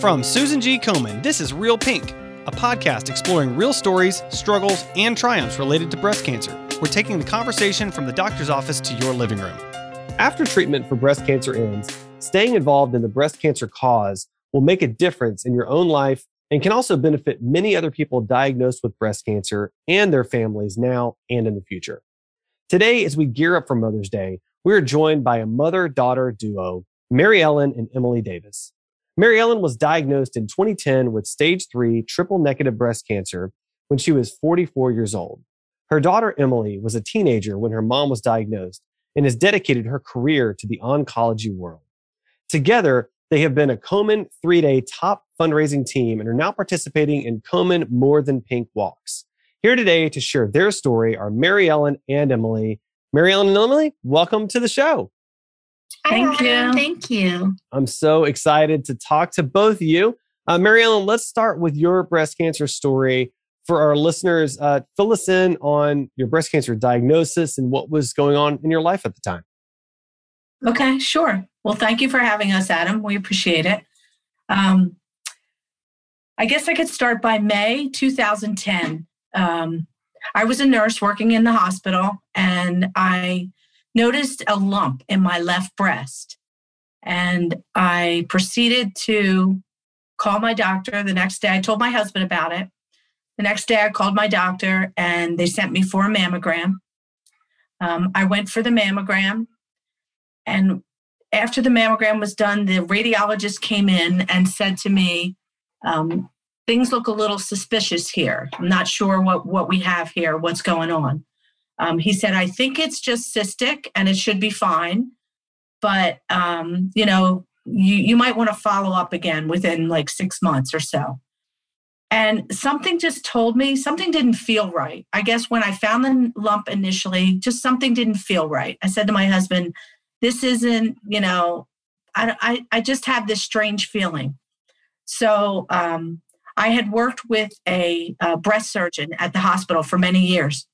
From Susan G. Komen, this is Real Pink, a podcast exploring real stories, struggles, and triumphs related to breast cancer. We're taking the conversation from the doctor's office to your living room. After treatment for breast cancer ends, staying involved in the breast cancer cause will make a difference in your own life and can also benefit many other people diagnosed with breast cancer and their families now and in the future. Today, as we gear up for Mother's Day, we are joined by a mother daughter duo, Mary Ellen and Emily Davis. Mary Ellen was diagnosed in 2010 with stage three triple negative breast cancer when she was 44 years old. Her daughter Emily was a teenager when her mom was diagnosed and has dedicated her career to the oncology world. Together, they have been a Komen three day top fundraising team and are now participating in Komen More Than Pink Walks. Here today to share their story are Mary Ellen and Emily. Mary Ellen and Emily, welcome to the show. Thank you. Thank you. I'm so excited to talk to both of you. Uh, Mary Ellen, let's start with your breast cancer story. For our listeners, uh, fill us in on your breast cancer diagnosis and what was going on in your life at the time. Okay, sure. Well, thank you for having us, Adam. We appreciate it. Um, I guess I could start by May 2010. Um, I was a nurse working in the hospital and I noticed a lump in my left breast. And I proceeded to call my doctor the next day. I told my husband about it. The next day, I called my doctor and they sent me for a mammogram. Um, I went for the mammogram. And after the mammogram was done, the radiologist came in and said to me, um, Things look a little suspicious here. I'm not sure what, what we have here, what's going on. Um, he said, I think it's just cystic and it should be fine. But, um, you know, you, you might want to follow up again within like six months or so. And something just told me something didn't feel right. I guess when I found the lump initially, just something didn't feel right. I said to my husband, This isn't, you know, I, I, I just have this strange feeling. So um, I had worked with a, a breast surgeon at the hospital for many years.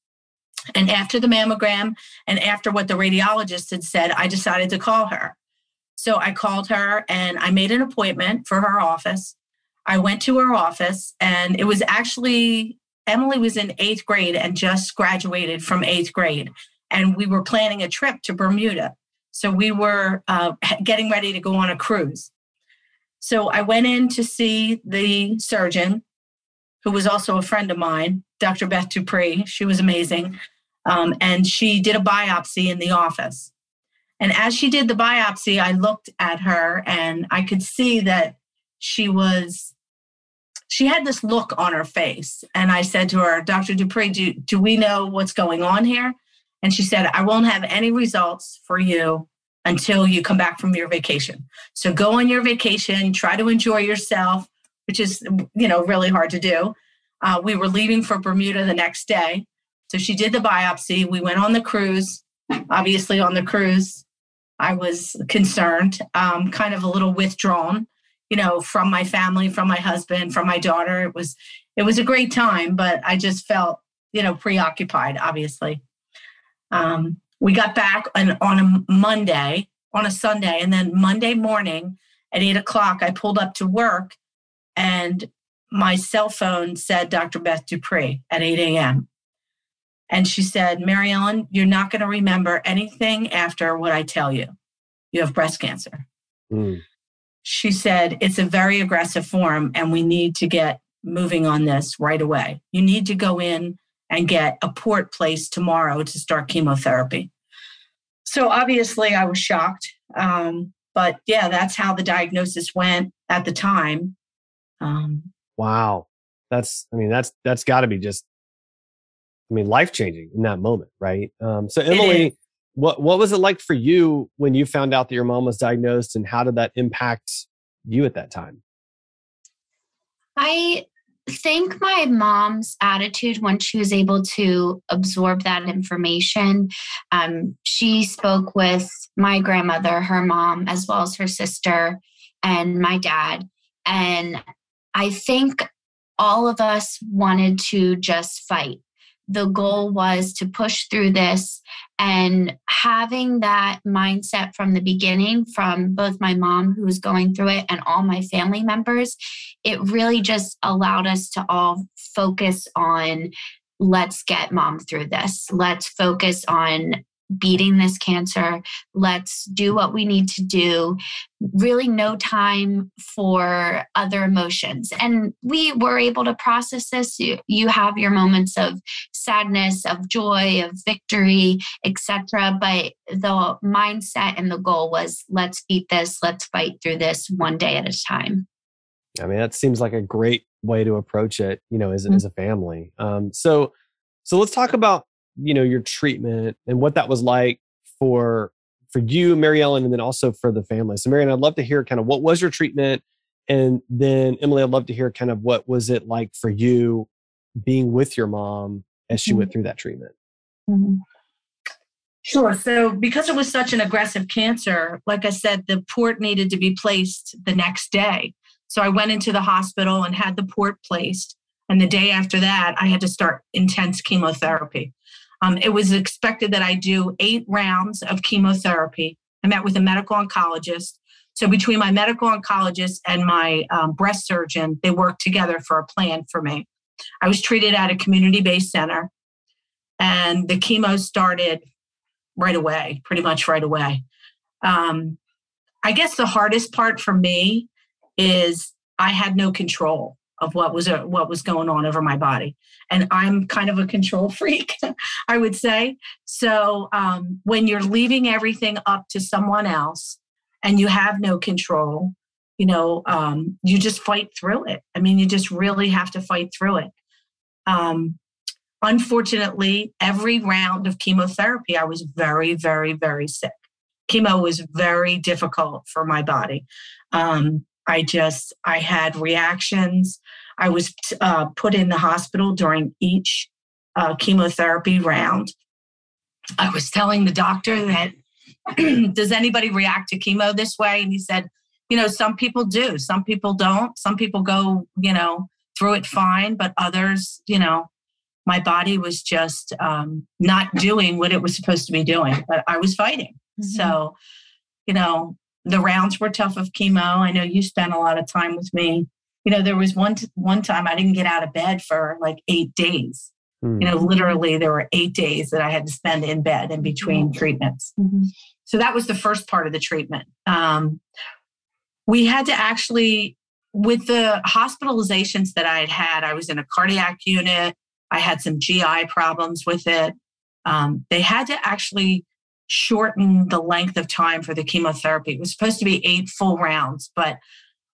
And after the mammogram and after what the radiologist had said, I decided to call her. So I called her and I made an appointment for her office. I went to her office and it was actually Emily was in eighth grade and just graduated from eighth grade. And we were planning a trip to Bermuda. So we were uh, getting ready to go on a cruise. So I went in to see the surgeon, who was also a friend of mine, Dr. Beth Dupree. She was amazing. Um, and she did a biopsy in the office. And as she did the biopsy, I looked at her and I could see that she was, she had this look on her face. And I said to her, Dr. Dupree, do, do we know what's going on here? And she said, I won't have any results for you until you come back from your vacation. So go on your vacation, try to enjoy yourself, which is, you know, really hard to do. Uh, we were leaving for Bermuda the next day. So she did the biopsy. We went on the cruise. Obviously, on the cruise, I was concerned, um, kind of a little withdrawn, you know, from my family, from my husband, from my daughter. It was it was a great time, but I just felt, you know, preoccupied. Obviously, um, we got back on, on a Monday, on a Sunday, and then Monday morning at eight o'clock, I pulled up to work, and my cell phone said Dr. Beth Dupree at 8 a.m. And she said, Mary Ellen, you're not going to remember anything after what I tell you. You have breast cancer. Mm. She said, it's a very aggressive form and we need to get moving on this right away. You need to go in and get a port placed tomorrow to start chemotherapy. So obviously, I was shocked. Um, but yeah, that's how the diagnosis went at the time. Um, wow, that's I mean that's that's got to be just I mean, life changing in that moment, right? Um, so, Emily, what what was it like for you when you found out that your mom was diagnosed, and how did that impact you at that time? I think my mom's attitude when she was able to absorb that information. Um, she spoke with my grandmother, her mom, as well as her sister, and my dad. And I think all of us wanted to just fight. The goal was to push through this and having that mindset from the beginning from both my mom who was going through it and all my family members it really just allowed us to all focus on let's get mom through this. Let's focus on beating this cancer. Let's do what we need to do. Really, no time for other emotions. And we were able to process this. You, you have your moments of sadness, of joy, of victory, etc. But the mindset and the goal was let's beat this, let's fight through this one day at a time. I mean, that seems like a great way to approach it, you know, as, mm-hmm. as a family. Um, so, so let's talk about you know your treatment and what that was like for for you mary ellen and then also for the family so mary ellen i'd love to hear kind of what was your treatment and then emily i'd love to hear kind of what was it like for you being with your mom as she mm-hmm. went through that treatment mm-hmm. Sure. So, because it was such an aggressive cancer, like I said, the port needed to be placed the next day. So, I went into the hospital and had the port placed. And the day after that, I had to start intense chemotherapy. Um, it was expected that I do eight rounds of chemotherapy. I met with a medical oncologist. So between my medical oncologist and my um, breast surgeon, they worked together for a plan for me. I was treated at a community-based center, and the chemo started right away, pretty much right away. Um, I guess the hardest part for me is I had no control of what was uh, what was going on over my body. And i'm kind of a control freak i would say. So um, when you're leaving everything up to someone else and you have no control you know um, you just fight through it. I mean you just really have to fight through it. Um, unfortunately every round of chemotherapy i was very very very sick. Chemo was very difficult for my body. Um, I just, I had reactions. I was uh, put in the hospital during each uh, chemotherapy round. I was telling the doctor that, does anybody react to chemo this way? And he said, you know, some people do, some people don't. Some people go, you know, through it fine, but others, you know, my body was just um, not doing what it was supposed to be doing, but I was fighting. Mm-hmm. So, you know, the rounds were tough of chemo. I know you spent a lot of time with me. You know, there was one t- one time I didn't get out of bed for like eight days. Mm-hmm. You know, literally there were eight days that I had to spend in bed in between mm-hmm. treatments. Mm-hmm. So that was the first part of the treatment. Um, we had to actually, with the hospitalizations that I had had, I was in a cardiac unit. I had some GI problems with it. Um, they had to actually shorten the length of time for the chemotherapy. It was supposed to be eight full rounds, but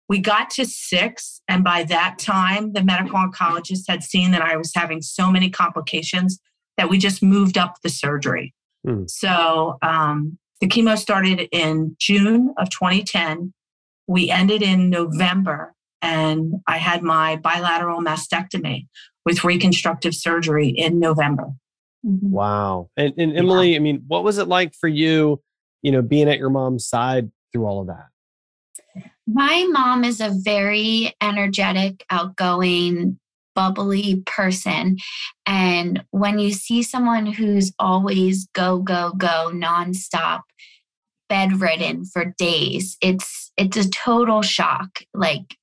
we got to six. And by that time, the medical oncologist had seen that I was having so many complications that we just moved up the surgery. Mm. So um, the chemo started in June of 2010. We ended in November, and I had my bilateral mastectomy with reconstructive surgery in November. Mm-hmm. Wow. And, and Emily, yeah. I mean, what was it like for you, you know, being at your mom's side through all of that? My mom is a very energetic, outgoing, bubbly person. And when you see someone who's always go, go, go nonstop, bedridden for days, it's it's a total shock. Like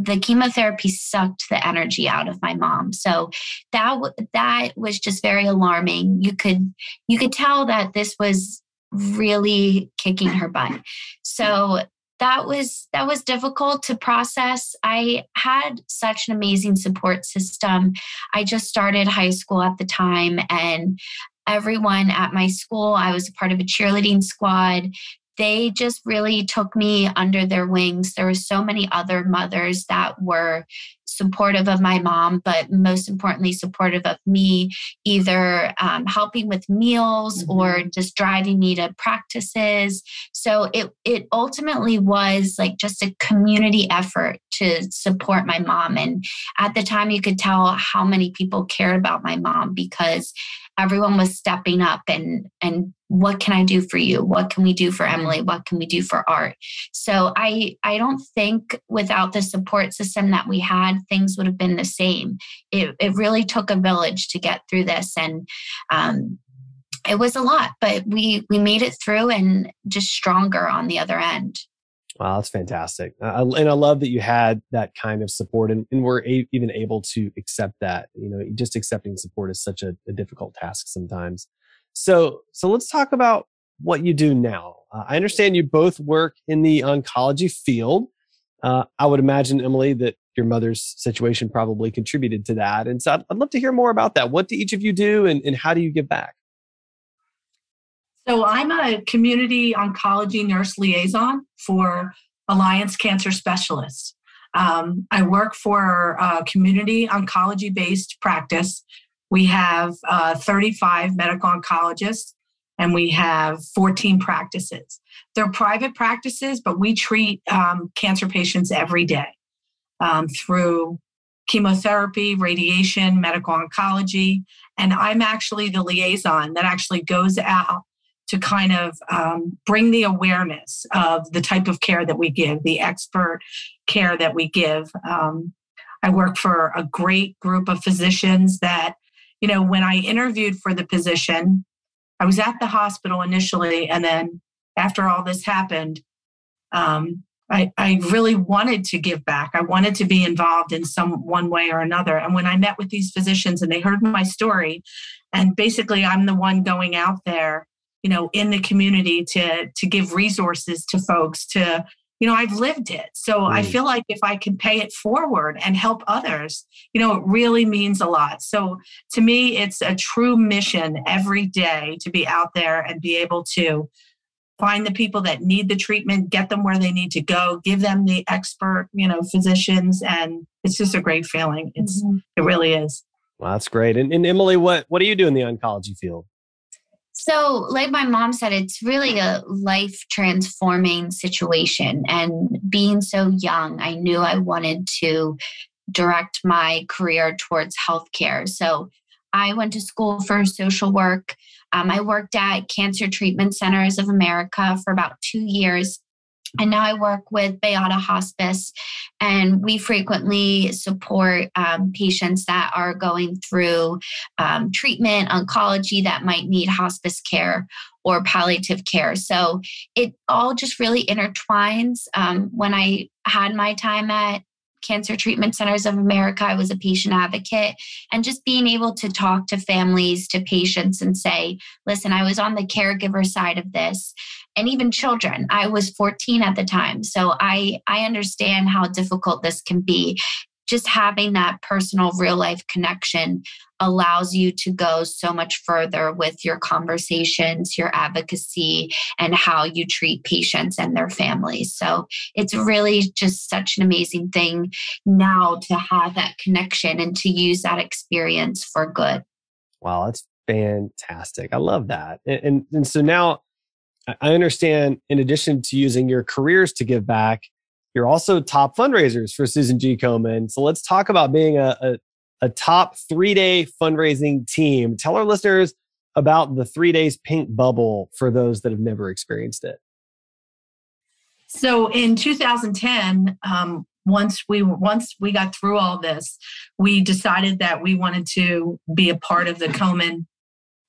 the chemotherapy sucked the energy out of my mom. So that that was just very alarming. You could you could tell that this was really kicking her butt. So that was that was difficult to process. I had such an amazing support system. I just started high school at the time and everyone at my school i was a part of a cheerleading squad they just really took me under their wings. There were so many other mothers that were supportive of my mom, but most importantly, supportive of me, either um, helping with meals mm-hmm. or just driving me to practices. So it it ultimately was like just a community effort to support my mom. And at the time, you could tell how many people cared about my mom because everyone was stepping up and and what can I do for you? What can we do for. Emily? What can we do for Art? So I I don't think without the support system that we had, things would have been the same. It it really took a village to get through this, and um, it was a lot, but we we made it through and just stronger on the other end. Wow, that's fantastic. Uh, and I love that you had that kind of support and, and were a- even able to accept that. You know, just accepting support is such a, a difficult task sometimes. So, so let's talk about what you do now. Uh, I understand you both work in the oncology field. Uh, I would imagine, Emily, that your mother's situation probably contributed to that. And so I'd, I'd love to hear more about that. What do each of you do and, and how do you give back? So I'm a community oncology nurse liaison for Alliance Cancer Specialists. Um, I work for a community oncology based practice. We have uh, 35 medical oncologists and we have 14 practices. They're private practices, but we treat um, cancer patients every day um, through chemotherapy, radiation, medical oncology. And I'm actually the liaison that actually goes out to kind of um, bring the awareness of the type of care that we give, the expert care that we give. Um, I work for a great group of physicians that, you know, when I interviewed for the position, I was at the hospital initially, and then after all this happened, um, I, I really wanted to give back. I wanted to be involved in some one way or another. And when I met with these physicians and they heard my story, and basically I'm the one going out there you know in the community to to give resources to folks to you know i've lived it. So mm. i feel like if i can pay it forward and help others you know it really means a lot. So to me it's a true mission every day to be out there and be able to find the people that need the treatment get them where they need to go give them the expert you know physicians and it's just a great feeling. It's mm-hmm. it really is. Well that's great. And, and emily what what do you do in the oncology field so, like my mom said, it's really a life transforming situation. And being so young, I knew I wanted to direct my career towards healthcare. So, I went to school for social work. Um, I worked at Cancer Treatment Centers of America for about two years. And now I work with Beata Hospice, and we frequently support um, patients that are going through um, treatment, oncology that might need hospice care or palliative care. So it all just really intertwines. Um, when I had my time at Cancer Treatment Centers of America. I was a patient advocate and just being able to talk to families, to patients, and say, listen, I was on the caregiver side of this. And even children. I was 14 at the time. So I, I understand how difficult this can be. Just having that personal real life connection allows you to go so much further with your conversations, your advocacy, and how you treat patients and their families. So it's really just such an amazing thing now to have that connection and to use that experience for good. Wow, that's fantastic. I love that. And, and, and so now I understand, in addition to using your careers to give back, you're also top fundraisers for Susan G. Komen. So let's talk about being a, a, a top three day fundraising team. Tell our listeners about the three days pink bubble for those that have never experienced it. So in 2010, um, once we once we got through all this, we decided that we wanted to be a part of the Komen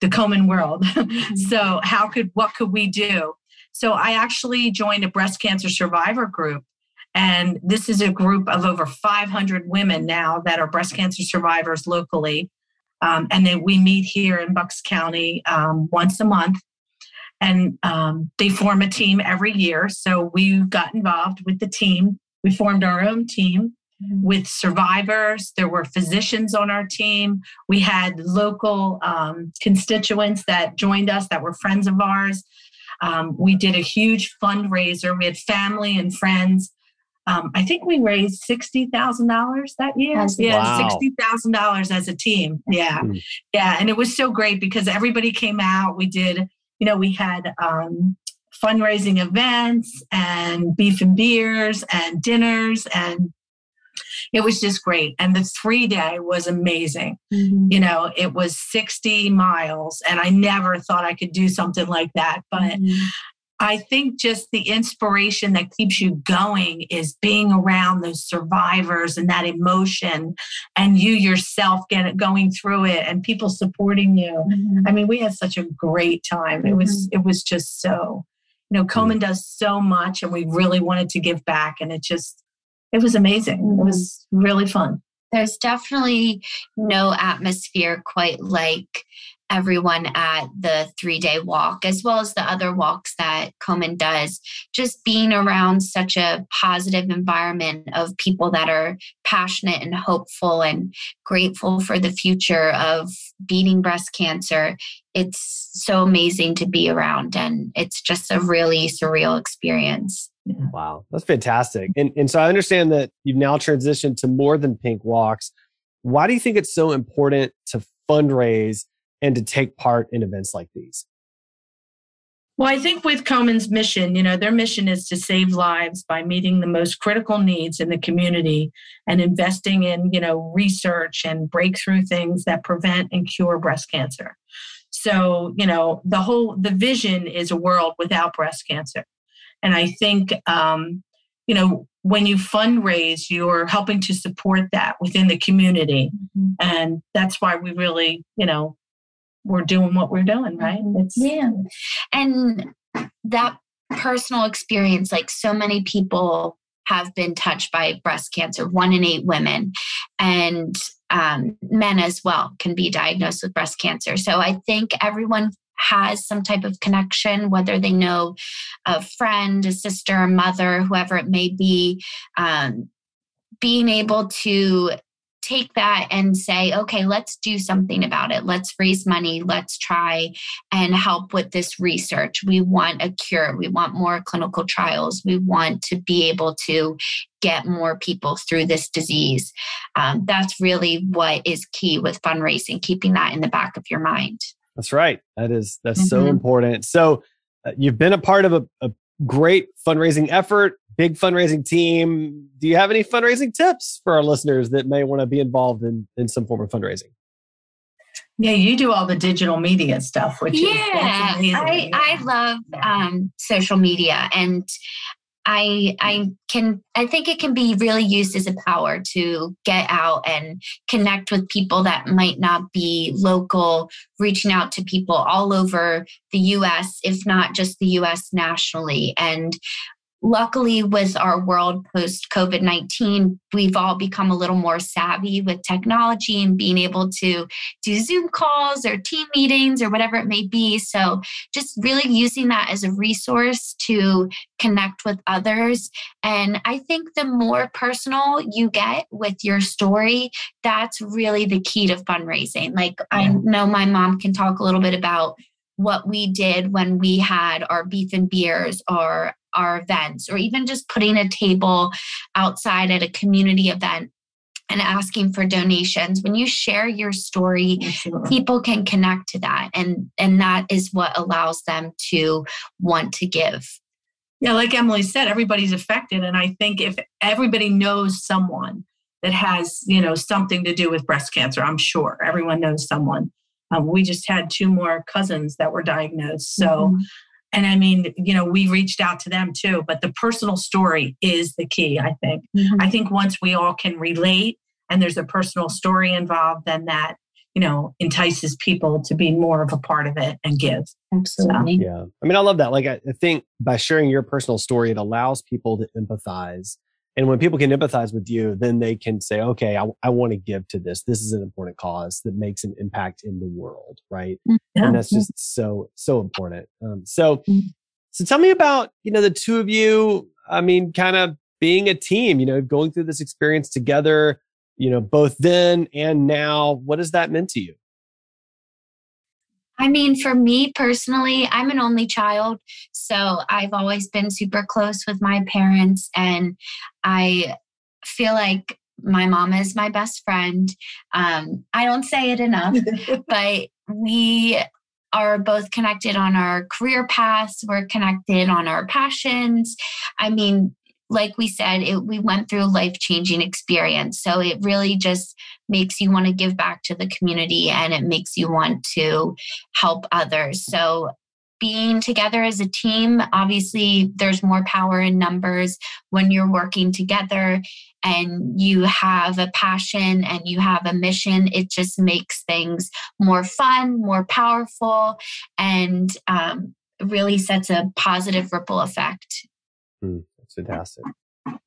the Komen world. Mm-hmm. so how could what could we do? So I actually joined a breast cancer survivor group. And this is a group of over 500 women now that are breast cancer survivors locally. Um, and then we meet here in Bucks County um, once a month. And um, they form a team every year. So we got involved with the team. We formed our own team with survivors. There were physicians on our team. We had local um, constituents that joined us that were friends of ours. Um, we did a huge fundraiser. We had family and friends. Um, I think we raised sixty thousand dollars that year. Yeah, sixty thousand dollars as a team. Yeah, yeah, and it was so great because everybody came out. We did, you know, we had um, fundraising events and beef and beers and dinners and it was just great. And the three day was amazing. Mm-hmm. You know, it was 60 miles, and I never thought I could do something like that. But mm-hmm. I think just the inspiration that keeps you going is being around those survivors and that emotion and you yourself get it going through it and people supporting you. Mm-hmm. I mean, we had such a great time. It was mm-hmm. it was just so, you know, Komen does so much and we really wanted to give back and it just it was amazing. It mm-hmm. was really fun. There's definitely no atmosphere quite like everyone at the three day walk, as well as the other walks that Komen does. Just being around such a positive environment of people that are passionate and hopeful and grateful for the future of beating breast cancer. It's so amazing to be around, and it's just a really surreal experience. Wow, that's fantastic. And, and so I understand that you've now transitioned to more than pink walks. Why do you think it's so important to fundraise and to take part in events like these? Well, I think with Komen's mission, you know, their mission is to save lives by meeting the most critical needs in the community and investing in, you know, research and breakthrough things that prevent and cure breast cancer. So, you know, the whole the vision is a world without breast cancer. And I think um, you know, when you fundraise, you're helping to support that within the community. Mm-hmm. And that's why we really, you know, we're doing what we're doing, right? Mm-hmm. It's yeah. And that personal experience, like so many people have been touched by breast cancer, one in eight women, and um, men as well can be diagnosed with breast cancer. So I think everyone has some type of connection, whether they know a friend, a sister, a mother, whoever it may be. Um, being able to take that and say, okay, let's do something about it. Let's raise money. Let's try and help with this research. We want a cure. We want more clinical trials. We want to be able to get more people through this disease. Um, that's really what is key with fundraising, keeping that in the back of your mind. That's right. That is that's mm-hmm. so important. So uh, you've been a part of a, a great fundraising effort big fundraising team. Do you have any fundraising tips for our listeners that may want to be involved in, in some form of fundraising? Yeah, you do all the digital media stuff, which yeah, is I, I love um, social media and I I can I think it can be really used as a power to get out and connect with people that might not be local, reaching out to people all over the US, if not just the US nationally. And luckily with our world post covid-19 we've all become a little more savvy with technology and being able to do zoom calls or team meetings or whatever it may be. So just really using that as a resource to connect with others. And i think the more personal you get with your story that's really the key to fundraising. Like i know my mom can talk a little bit about what we did when we had our beef and beers or our events or even just putting a table outside at a community event and asking for donations. When you share your story sure. people can connect to that and and that is what allows them to want to give. Yeah like emily said everybody's affected. And i think if everybody knows someone that has you know something to do with breast cancer i'm sure everyone knows someone. Um, we just had two more cousins that were diagnosed. So mm-hmm. And I mean, you know, we reached out to them too, but the personal story is the key, I think. Mm-hmm. I think once we all can relate and there's a personal story involved, then that, you know, entices people to be more of a part of it and give. Absolutely. So. Yeah. I mean, I love that. Like, I think by sharing your personal story, it allows people to empathize and when people can empathize with you, then they can say, okay, I, I want to give to this. This is an important cause that makes an impact in the world. Right. Yeah. Mm-hmm. And that's just so, so important. Um, so, mm-hmm. so tell me about, you know, the two of you, I mean, kind of being a team, you know, going through this experience together, you know, both then and now, what has that meant to you? I mean, for me personally, I'm an only child. So I've always been super close with my parents. And I feel like my mom is my best friend. Um, I don't say it enough, but we are both connected on our career paths. We're connected on our passions. I mean, like we said, it, we went through a life changing experience. So it really just makes you want to give back to the community and it makes you want to help others. So being together as a team, obviously, there's more power in numbers when you're working together and you have a passion and you have a mission. It just makes things more fun, more powerful, and um, really sets a positive ripple effect. Mm, that's fantastic.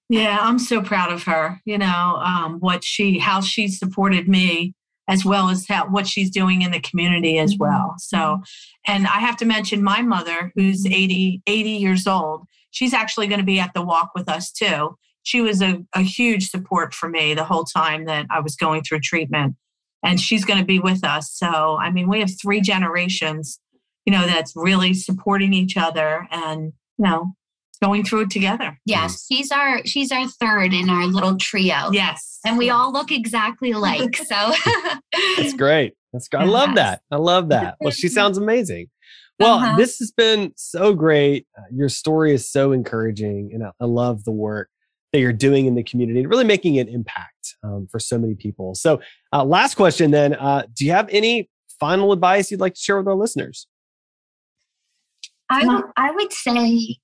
Yeah, I'm so proud of her. You know, um, what she, how she supported me, as well as how, what she's doing in the community as mm-hmm. well. So, and I have to mention my mother, who's 80, 80 years old. She's actually going to be at the walk with us too. She was a, a huge support for me the whole time that I was going through treatment. And she's going to be with us. So, I mean, we have three generations you know, that's really supporting each other and, you know, going through it together. Yes, she's our she's our third in our little trio. Yes. And we all look exactly alike. So That's great. That's great. I love yes. that. I love that. Well, she sounds amazing. Well, uh-huh. this has been so great. Uh, your story is so encouraging, and I, I, love the work that you're doing in the community, really making an impact um, for so many people. So, uh, last question then: uh, Do you have any final advice you'd like to share with our listeners? I, I would say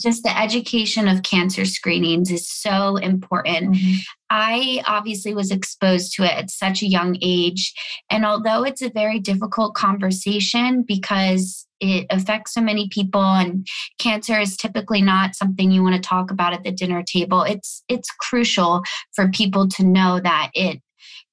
just the education of cancer screenings is so important. Mm-hmm. I obviously was exposed to it at such a young age. And although it's a very difficult conversation because it affects so many people and cancer is typically not something you want to talk about at the dinner table, it's it's crucial for people to know that it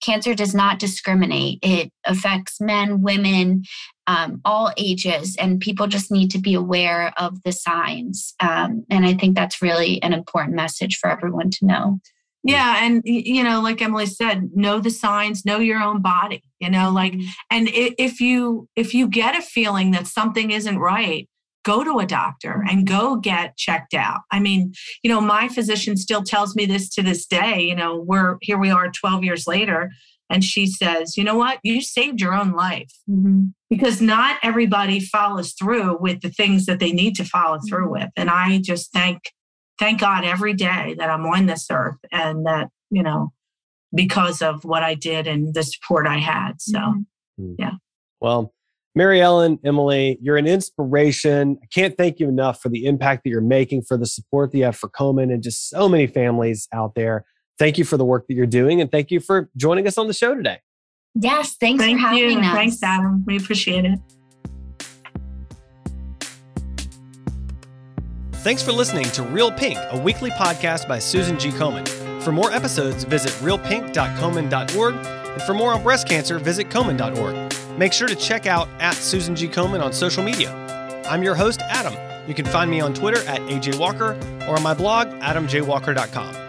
cancer does not discriminate. It affects men, women, um, all ages, and people just need to be aware of the signs. Um, and I think that's really an important message for everyone to know. Yeah, and you know, like Emily said, know the signs, know your own body. You know, like, and if you if you get a feeling that something isn't right, go to a doctor and go get checked out. I mean, you know, my physician still tells me this to this day. You know, we're here we are 12 years later, and she says, you know what, you saved your own life. Mm-hmm. Because not everybody follows through with the things that they need to follow through mm-hmm. with. And I just thank thank God every day that I'm on this earth and that, you know, because of what I did and the support I had. So mm-hmm. yeah. Well, Mary Ellen, Emily, you're an inspiration. I can't thank you enough for the impact that you're making, for the support that you have for Komen and just so many families out there. Thank you for the work that you're doing and thank you for joining us on the show today. Yes, thanks thank for having you. us. Thanks, Adam. We appreciate it. Thanks for listening to Real Pink, a weekly podcast by Susan G. Komen. For more episodes, visit realpink.komen.org. And for more on breast cancer, visit komen.org. Make sure to check out at Susan G. Komen on social media. I'm your host, Adam. You can find me on Twitter at AJ Walker or on my blog, adamjwalker.com.